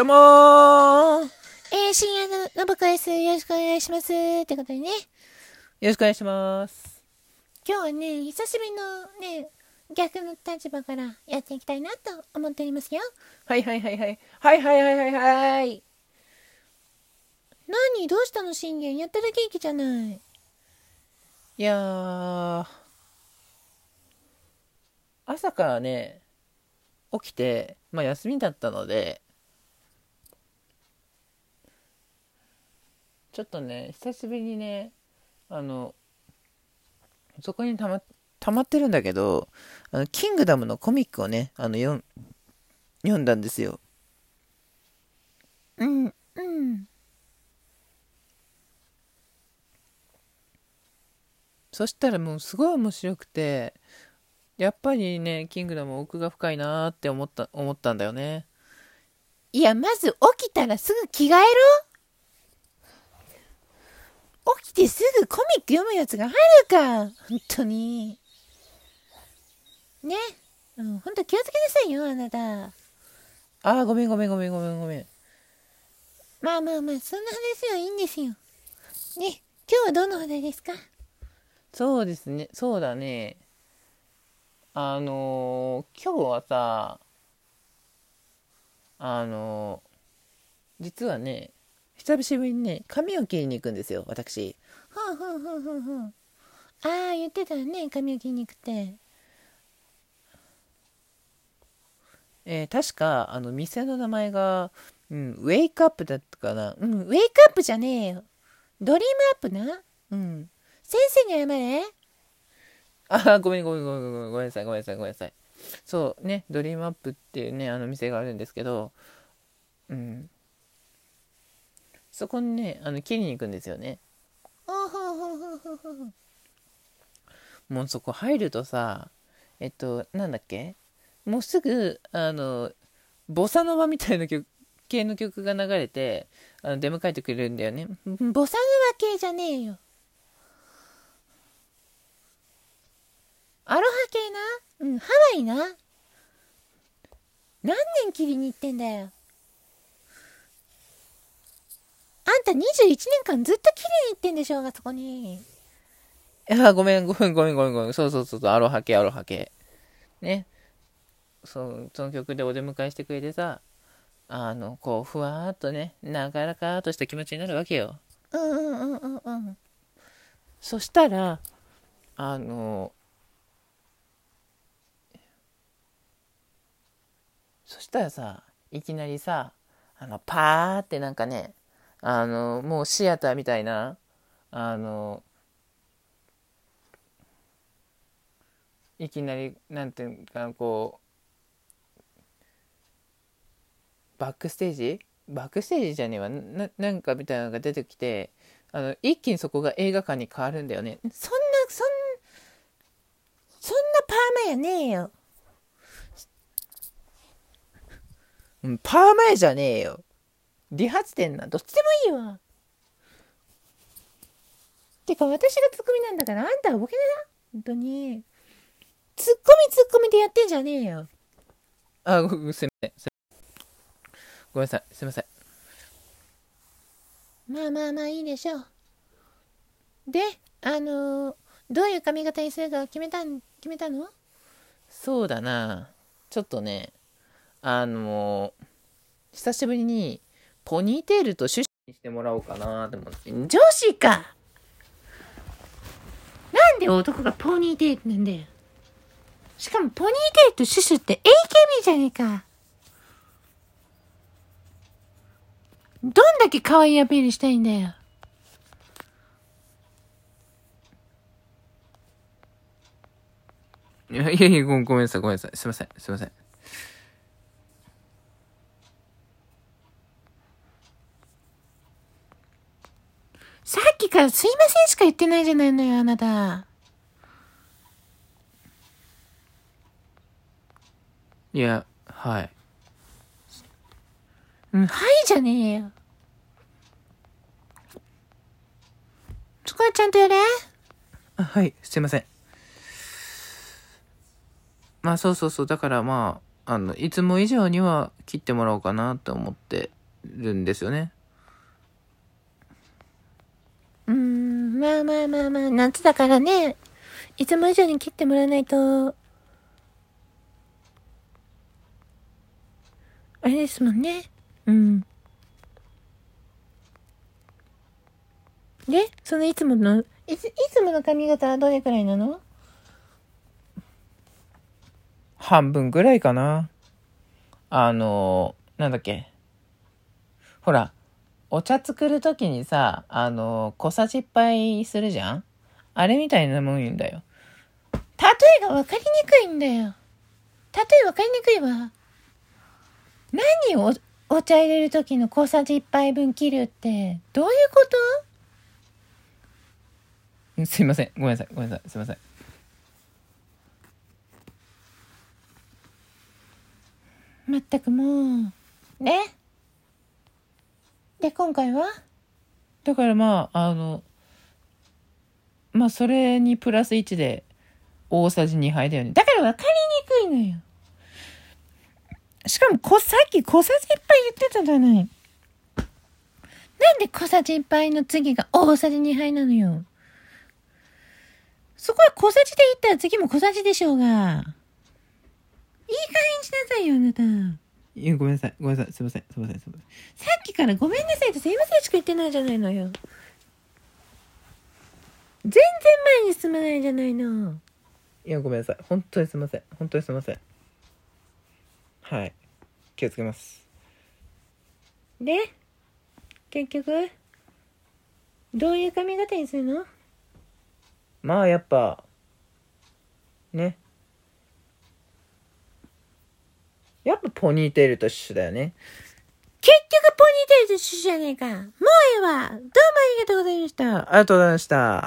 どうもーえー、深夜の信子です。よろしくお願いします。ってことでね。よろしくお願いします。今日はね、久しぶりのね、逆の立場からやっていきたいなと思っておりますよ。はいはいはいはい。はいはいはいはいはい。何？どうしたの？信玄やっただけ息じゃない。いやー、朝からね、起きて、まあ休みだったので、ちょっとね、久しぶりにね、あの、そこにたま、溜まってるんだけど、あの、キングダムのコミックをね、あの、読ん、読んだんですよ。うん、うん。そしたらもうすごい面白くて、やっぱりね、キングダム奥が深いなーって思った、思ったんだよね。いや、まず起きたらすぐ着替えろ起きてすぐコミック読むやつがあるか本当に。ね。うん、本当気をつけなさいよ、あなた。あー、ごめんごめんごめんごめんごめん。まあまあまあ、そんな話はいいんですよ。ね、今日はどの話題ですか？そうですね、そうだね。あのー今日はさ、あのー実はね、久しぶりにね、髪を切りに行くんですよ、私。ふんふんふんふんふん。ああ、言ってたね、髪を切りに行くって。えー確か、あの、店の名前が、うん、ウェイクアップだったかな。うん、ウェイクアップじゃねえよ。ドリームアップな。うん。先生に謝れ。あ、ごめんごめんごめんごめんごめんなさい、ごめんなさい、ごめんなさい。そうね、ドリームアップっていうね、あの店があるんですけど、うん。そこにね、あの、切りに行くんですよね。もうそこ入るとさ、えっと、なんだっけ？もうすぐ、あの、ボサノバみたいな曲、系の曲が流れて、あの出迎えてくれるんだよね。ボサノバ系じゃねえよ。アロハ系な？うん、ハワイな？何年切りに行ってんだよ。あんた21年間ずっと切りに行ってんでしょうが、そこに。いや、ごめん、ごめん、ごめん、ごめん、ごめん。そうそうそうそう、アロハ系、アロハ系。ね。そう、その曲でお出迎えしてくれてさ、あの、こう、ふわーっとね、なかなかーっとした気持ちになるわけよ。うんうんうんうんうん。そしたら、あの、そしたらさ、いきなりさ、あの、パーってなんかね、あの、もうシアターみたいな、あの、いきなり、なんていうか、こう、バックステージ？バックステージじゃねえわ。な、なんかみたいなのが出てきて、あの、一気にそこが映画館に変わるんだよね。そんな、そん、そんなパーマやねえよ。パーマ絵じゃねえよ。理髪店な。どっちでもいいわ。てか私がツッコミなんだからあんたはボケだな。本当に。ツッコミツッコミでやってんじゃねえよ。あ、ごすみません。すごめんなさい。すみません。まあまあまあいいでしょう。で、あのーどういう髪型にするか決めたん、決めたの？そうだな。ちょっとね、あの久しぶりにポニーテールとシュッシュにしてもらおうかなと思って。女子かなんで男がポニーテールなんだよ。しかもポニーテールとシュシュって AKB じゃねえか。どんだけ可愛いアピールしたいんだよ。いやいやいや、ごごめんなさい、ごめんなさい。すいません、すいません。からすいませんしか言ってないじゃないのよ、あなた。いや、はい。うん、はいじゃねえよ。そこはちゃんとやれ。あはい、すいません。まあ、そうそうそう。だからまあ、あの、いつも以上には切ってもらおうかなと思ってるんですよね。うーん、まあまあまあまあ、夏だからね、いつも以上に切ってもらわないと、あれですもんね。うん。で、そのいつもの、いつ、いつもの髪型はどれくらいなの半分ぐらいかな。あの、なんだっけ。ほら、お茶作るときにさ、あの、小さじいっぱいするじゃん？あれみたいなもん言うんだよ。例えが分かりにくいんだよ。例え分かりにくいわ。何をおお茶入れる時の小さじ1杯分切るって、どういうこと？すいません。ごめんなさい。ごめんなさい。すいません。まったくもう。ね？で、今回は？だからまあ、あの、まあ、それにプラス1で、大さじ2杯だよね。だから分かりにくいのよ。しかもこ、さっき小さじ1杯言ってたじゃない。なんで小さじ1杯の次が大さじ2杯なのよ。そこは小さじで言ったら次も小さじでしょうが。いい加減しなさいよ、あなた。いや、ごめんなさい。ごめんなさい。すいません。すいません。すいません。さっきからごめんなさいとすいませんしか言ってないじゃないのよ。全然前に進まないじゃないの。いや、ごめんなさい。本当にすいません。本当にすいません。はい。気をつけます。で、結局、どういう髪型にするの？まあ、やっぱ、ね。やっぱポニーテールと一緒だよね。結局ポニーテールと一緒じゃねえか。もうええわ。どうもありがとうございました。ありがとうございました。